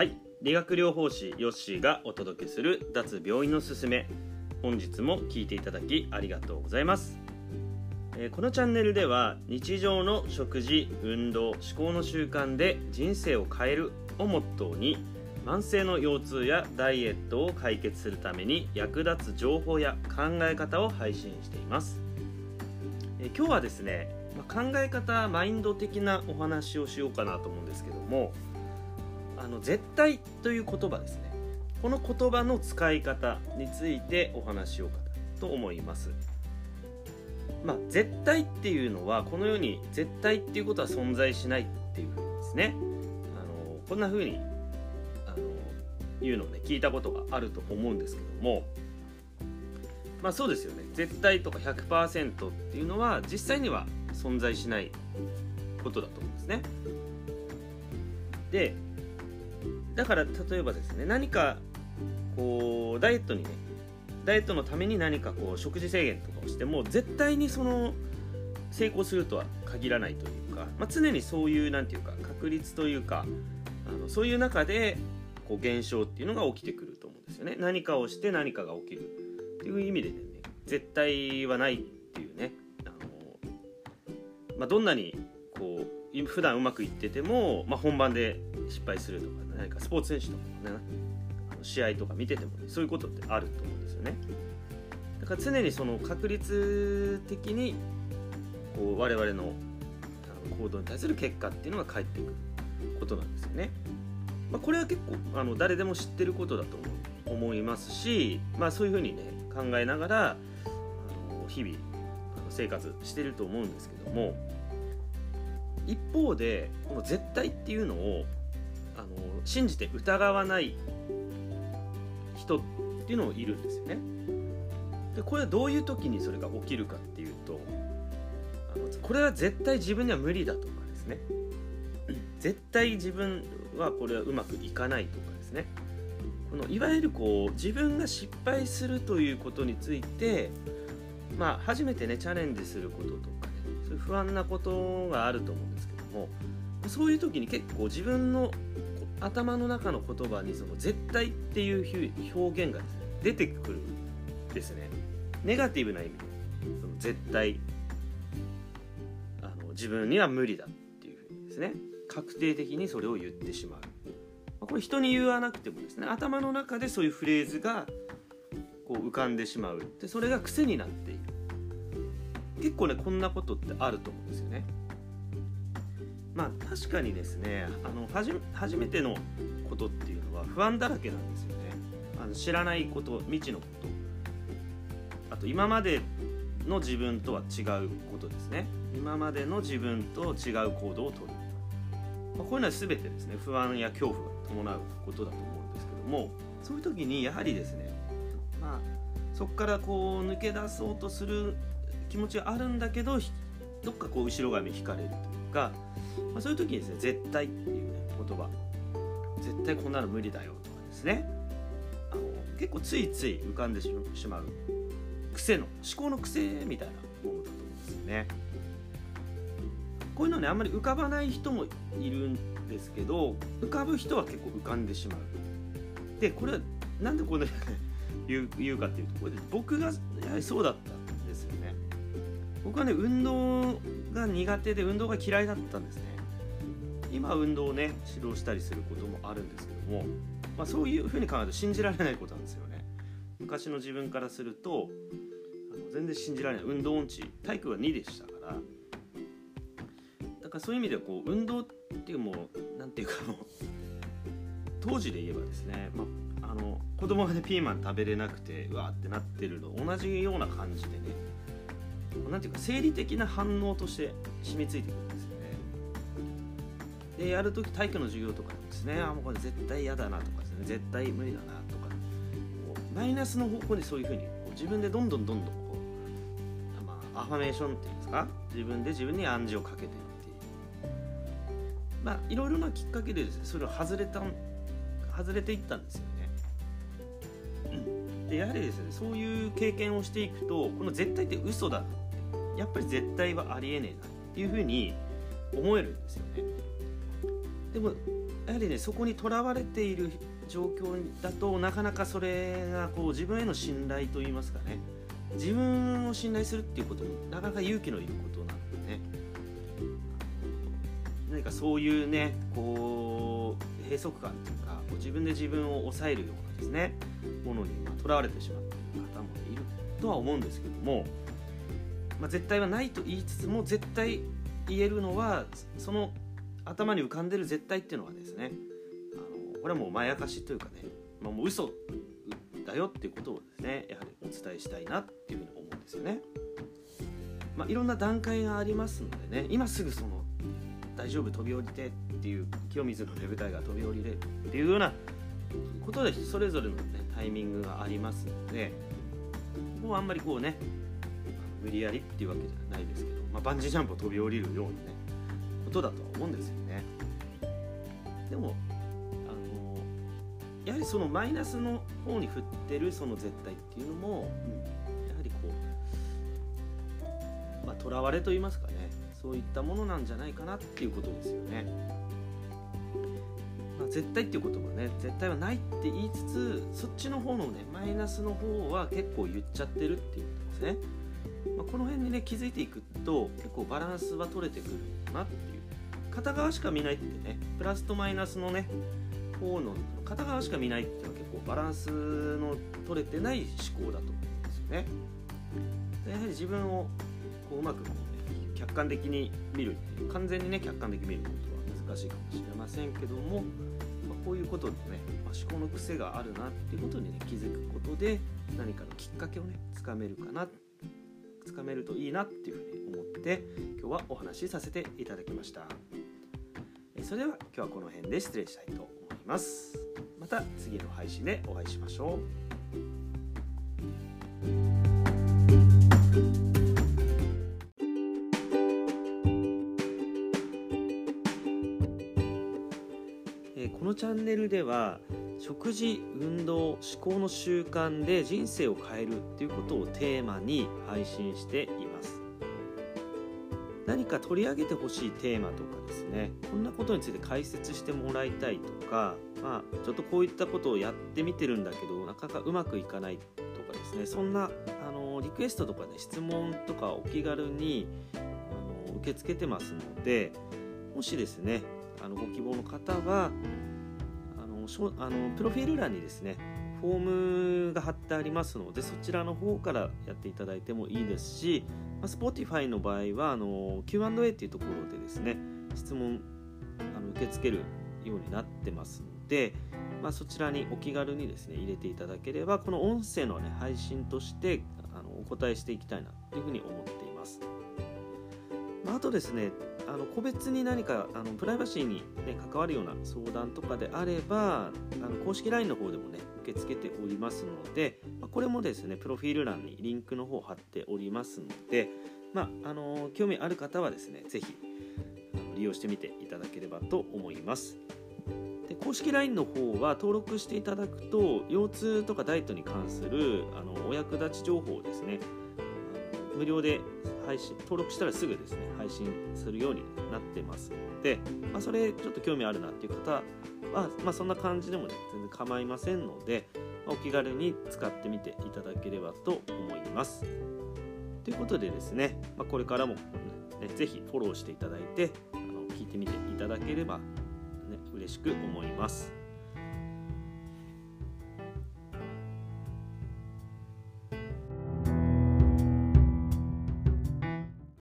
はい。理学療法士ヨッシーがお届けする脱病院のすすめ。本日も聞いていただきありがとうございます、えーこのチャンネルでは日常の食事運動思考の習慣で人生を変えるをモットーに慢性の腰痛やダイエットを解決するために役立つ情報や考え方を配信しています、えー今日はですね、ま考え方マインド的なお話をしようかなと思うんですけどもあの絶対という言葉ですね。この言葉の使い方についてお話しようかと思います。まあ絶対っていうのはこの世に絶対っていうことは存在しないっていうふうにですね。あのこんなふうにあの言うのをね聞いたことがあると思うんですけども。まあそうですよね。絶対とか100%っていうのは実際には存在しないことだと思うんですね。でだから例えばですね何かこうダイエットにねダイエットのために何かこう食事制限とかをしても絶対にその成功するとは限らないというか、まあ、常にそういうなんていうか確率というかあのそういう中でこう現象っていうのが起きてくると思うんですよね。何かをして何かが起きるっていう意味でね絶対はないっていうねあの、まあ、どんなにこう普段うまくいってても、まあ、本番で失敗するとか何かスポーツ選手とかねあの試合とか見てても、ね、そういうことってあると思うんですよね。だから常にその確率的にこう我々の行動に対する結果っていうのが返ってくることなんですよね、まあ、これは結構あの誰でも知ってることだと思う思いますし、まあ、そういうふうにね考えながらあの日々あの生活してると思うんですけども一方でこの絶対っていうのをあの信じて疑わない人っていうのもいるんですよね。でこれはどういう時にそれが起きるかっていうとあのこれは絶対自分には無理だとかですね 絶対自分はこれはうまくいかないとかですねこのいわゆるこう自分が失敗するということについてまあ初めてねチャレンジすることとかねそういう不安なことがあると思うんですけどもそういう時に結構自分の頭の中の言葉にその絶対っていう表現がですね出てくるんですね。ネガティブな意味でその絶対。あの自分には無理だっていうふうにですね。確定的にそれを言ってしまう。これ人に言わなくてもですね頭の中でそういうフレーズがこう浮かんでしまうでそれが癖になっている。結構ねこんなことってあると思うんですよね。まあ確かにですねあの初めてのことっていうのは不安だらけなんですよね。あの知らないこと未知のこと。あと今までの自分とは違うことですね。今までの自分と違う行動をとる、まあ、こういうのは全てですね不安や恐怖が伴うことだと思うんですけどもそういう時にやはりですねまあそこからこう抜け出そうとする気持ちがあるんだけどどっかこう後ろ髪引かれるというか、まあ、そういう時にですね絶対っていうね言葉。絶対こんなの無理だよとかですね。あの結構ついつい浮かんでしまう癖の思考の癖みたいなものだと思うんですよね。こういうのねあんまり浮かばない人もいるんですけど浮かぶ人は結構浮かんでしまう。でこれはなんでこんな 言う言うかっていうとこれで僕がやはりそうだったんですよね。僕はね運動が苦手で運動が嫌いだったんですね。今運動をね指導したりすることもあるんですけども、まあ、そういうふうに考えると信じられないことなんですよね。昔の自分からするとあの全然信じられない。運動音痴体育が2でしたから。だからそういう意味ではこう運動っていうもうなんていうかもう当時で言えばですね、まあ、あの子供がねピーマン食べれなくてうわーってなってるの同じような感じでねなんていうか生理的な反応として染みついてくるんですよね。でやるとき体育の授業とかですね。あもうこれ絶対嫌だなとかですね。絶対無理だなとか。こうマイナスの方向にそういうふうにこう自分でどんどんどんどんこう、まあ、アファメーションっていうんですか？自分で自分に暗示をかけていってまあいろいろなきっかけでですねそれを外れた外れていったんですよね。でやはりですねそういう経験をしていくとこの絶対って嘘だやっぱり絶対はありえねえなっていうふうに思えるんですよね。でもやはりねそこにとらわれている状況だとなかなかそれがこう自分への信頼といいますかね。自分を信頼するっていうこともなかなか勇気のいることなのでね。何かそういうねこう閉塞感というかこう自分で自分を抑えるようなですねものにとらわれてしまっている方もいるとは思うんですけども、まあ、絶対はないと言いつつも絶対言えるのはその頭に浮かんでる絶対っていうのはですねあのこれはもうまやかしというかね、まあ、もう嘘だよっていうことをですねやはりお伝えしたいなっていうふうに思うんですよね。まあ、いろんな段階がありますのでね今すぐその大丈夫飛び降りてっていう清水のね舞台が飛び降りれるっていうようなことでそれぞれの、ね、タイミングがありますのでもうあんまりこうね無理やりっていうわけじゃないですけど、まあ、バンジージャンプを飛び降りるようなねことだとは思うんですよね。でもあのやはりそのマイナスの方に振ってるその絶対っていうのも、うん、やはりこうまあとらわれと言いますかねそういったものなんじゃないかなっていうことですよね。まあ、絶対っていう言葉ね絶対はないって言いつつそっちの方のねマイナスの方は結構言っちゃってるっていうことですね。まあ、この辺にね気づいていくと結構バランスは取れてくるなっていう片側しか見ないってねプラスとマイナスのね方の片側しか見ないっていうのは結構バランスの取れてない思考だと思うんですよね。やはり自分をこううまくこう、ね、客観的に見るっていう完全にね客観的に見ることは難しいかもしれませんけども、ま、こういうことでね、まあ、思考の癖があるなっていうことにね気づくことで何かのきっかけをねつかめるかなってつかめるといいなっていうふうに思って今日はお話しさせていただきました。それでは今日はこの辺で失礼したいと思いますまた次の配信でお会いしましょうこのチャンネルでは食事運動思考の習慣で人生を変えるということをテーマに配信しています。何か取り上げてほしいテーマとかですね。こんなことについて解説してもらいたいとか、まあ、ちょっとこういったことをやってみてるんだけどなかなかうまくいかないとかですね。そんなあのリクエストとかね質問とかお気軽にあの受け付けてますのでもしですねあのご希望の方はあのプロフィール欄にですねフォームが貼ってありますのでそちらの方からやっていただいてもいいですしまあ、Spotify の場合はあの Q&A っていうところでですね質問あの受け付けるようになってますので、まあ、そちらにお気軽にですね入れていただければこの音声の、ね、配信としてあのお答えしていきたいなというふうに思っています。まあ、あとですねあの個別に何かあのプライバシーに、ね、関わるような相談とかであればあの公式 LINE の方でもね受け付けておりますので、ま、これもですねプロフィール欄にリンクの方を貼っておりますので、まあ、あの興味ある方はですね是非利用してみていただければと思います。で公式 LINE の方は登録していただくと腰痛とかダイエットに関するあのお役立ち情報をですね無料で配信登録したらすぐですね配信するようになってますので、まあ、それちょっと興味あるなっていう方は、まあ、そんな感じでもね全然構いませんので、まあ、お気軽に使ってみていただければと思います。ということでですね、ま、これからも、ね、ぜひフォローしていただいてあの聞いてみていただければ、ね、嬉しく思います。